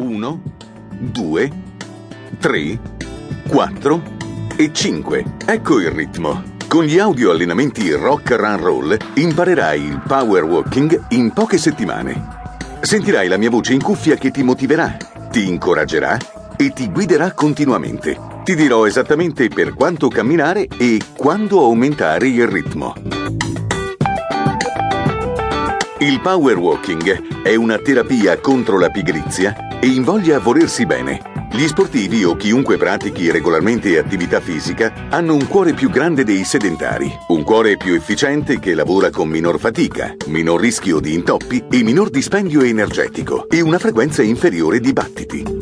1, 2, 3, 4 e 5. Ecco il ritmo. Con gli audio allenamenti Rock Run Roll imparerai il power walking in poche settimane. Sentirai la mia voce in cuffia che ti motiverà, ti incoraggerà e ti guiderà continuamente. Ti dirò esattamente per quanto camminare e quando aumentare il ritmo. Il power walking è una terapia contro la pigrizia e invoglia a volersi bene. Gli sportivi o chiunque pratichi regolarmente attività fisica hanno un cuore più grande dei sedentari, un cuore più efficiente che lavora con minor fatica, minor rischio di intoppi e minor dispendio energetico e una frequenza inferiore di battiti.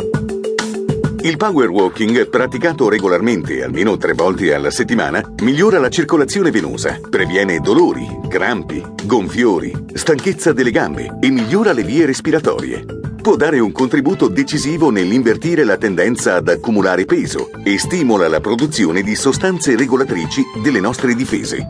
Il power walking, praticato regolarmente almeno tre volte alla settimana, migliora la circolazione venosa, previene dolori, crampi, gonfiori, stanchezza delle gambe e migliora le vie respiratorie. Può dare un contributo decisivo nell'invertire la tendenza ad accumulare peso e stimola la produzione di sostanze regolatrici delle nostre difese.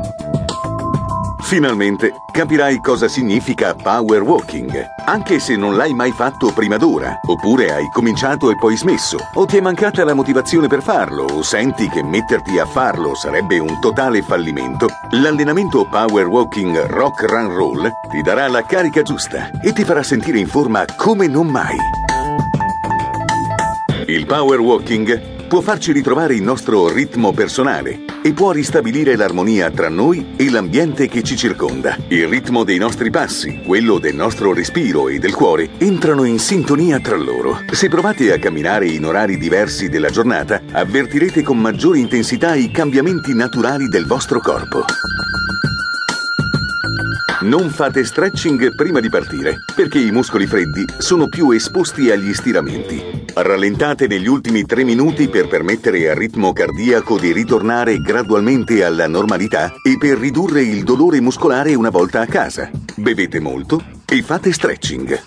Finalmente capirai cosa significa power walking, anche se non l'hai mai fatto prima d'ora, oppure hai cominciato e poi smesso, o ti è mancata la motivazione per farlo, o senti che metterti a farlo sarebbe un totale fallimento. L'allenamento power walking rock run roll ti darà la carica giusta e ti farà sentire in forma come non mai. Il power walking può farci ritrovare il nostro ritmo personale e può ristabilire l'armonia tra noi e l'ambiente che ci circonda. Il ritmo dei nostri passi, quello del nostro respiro e del cuore entrano in sintonia tra loro. Se provate a camminare in orari diversi della giornata, avvertirete con maggiore intensità i cambiamenti naturali del vostro corpo. Non fate stretching prima di partire, perché i muscoli freddi sono più esposti agli stiramenti. Rallentate negli ultimi tre minuti per permettere al ritmo cardiaco di ritornare gradualmente alla normalità e per ridurre il dolore muscolare una volta a casa. Bevete molto e fate stretching.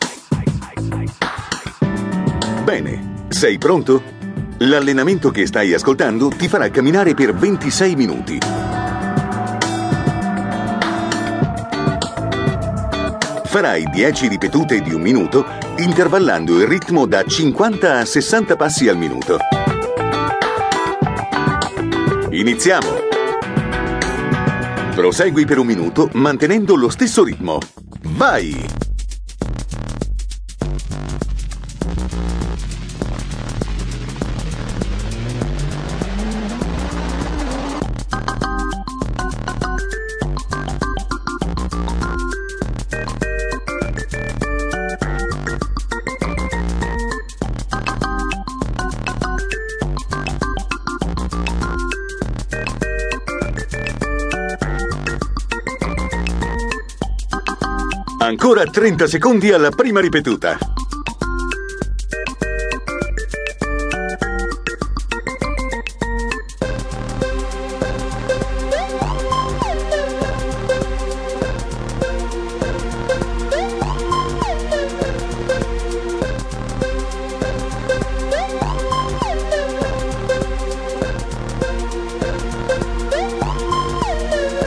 Bene, sei pronto? L'allenamento che stai ascoltando ti farà camminare per 26 minuti. Farai 10 ripetute di un minuto, intervallando il ritmo da 50 a 60 passi al minuto. Iniziamo! Prosegui per un minuto mantenendo lo stesso ritmo. Vai! Ancora 30 secondi alla prima ripetuta.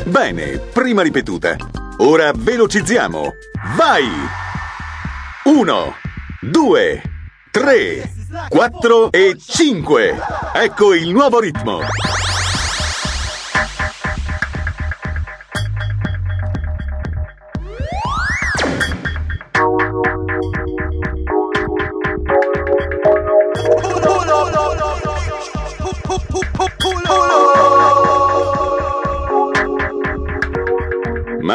Bene, prima ripetuta. Ora velocizziamo. Vai! Uno, due, tre, quattro e cinque. Ecco il nuovo ritmo.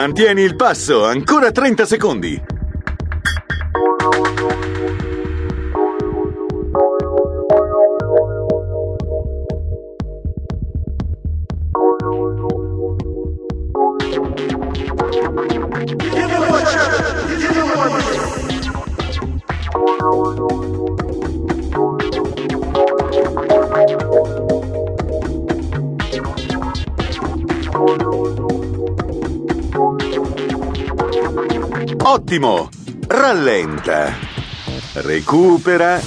Mantieni il passo, ancora 30 secondi. Ottimo! Rallenta. Recupera.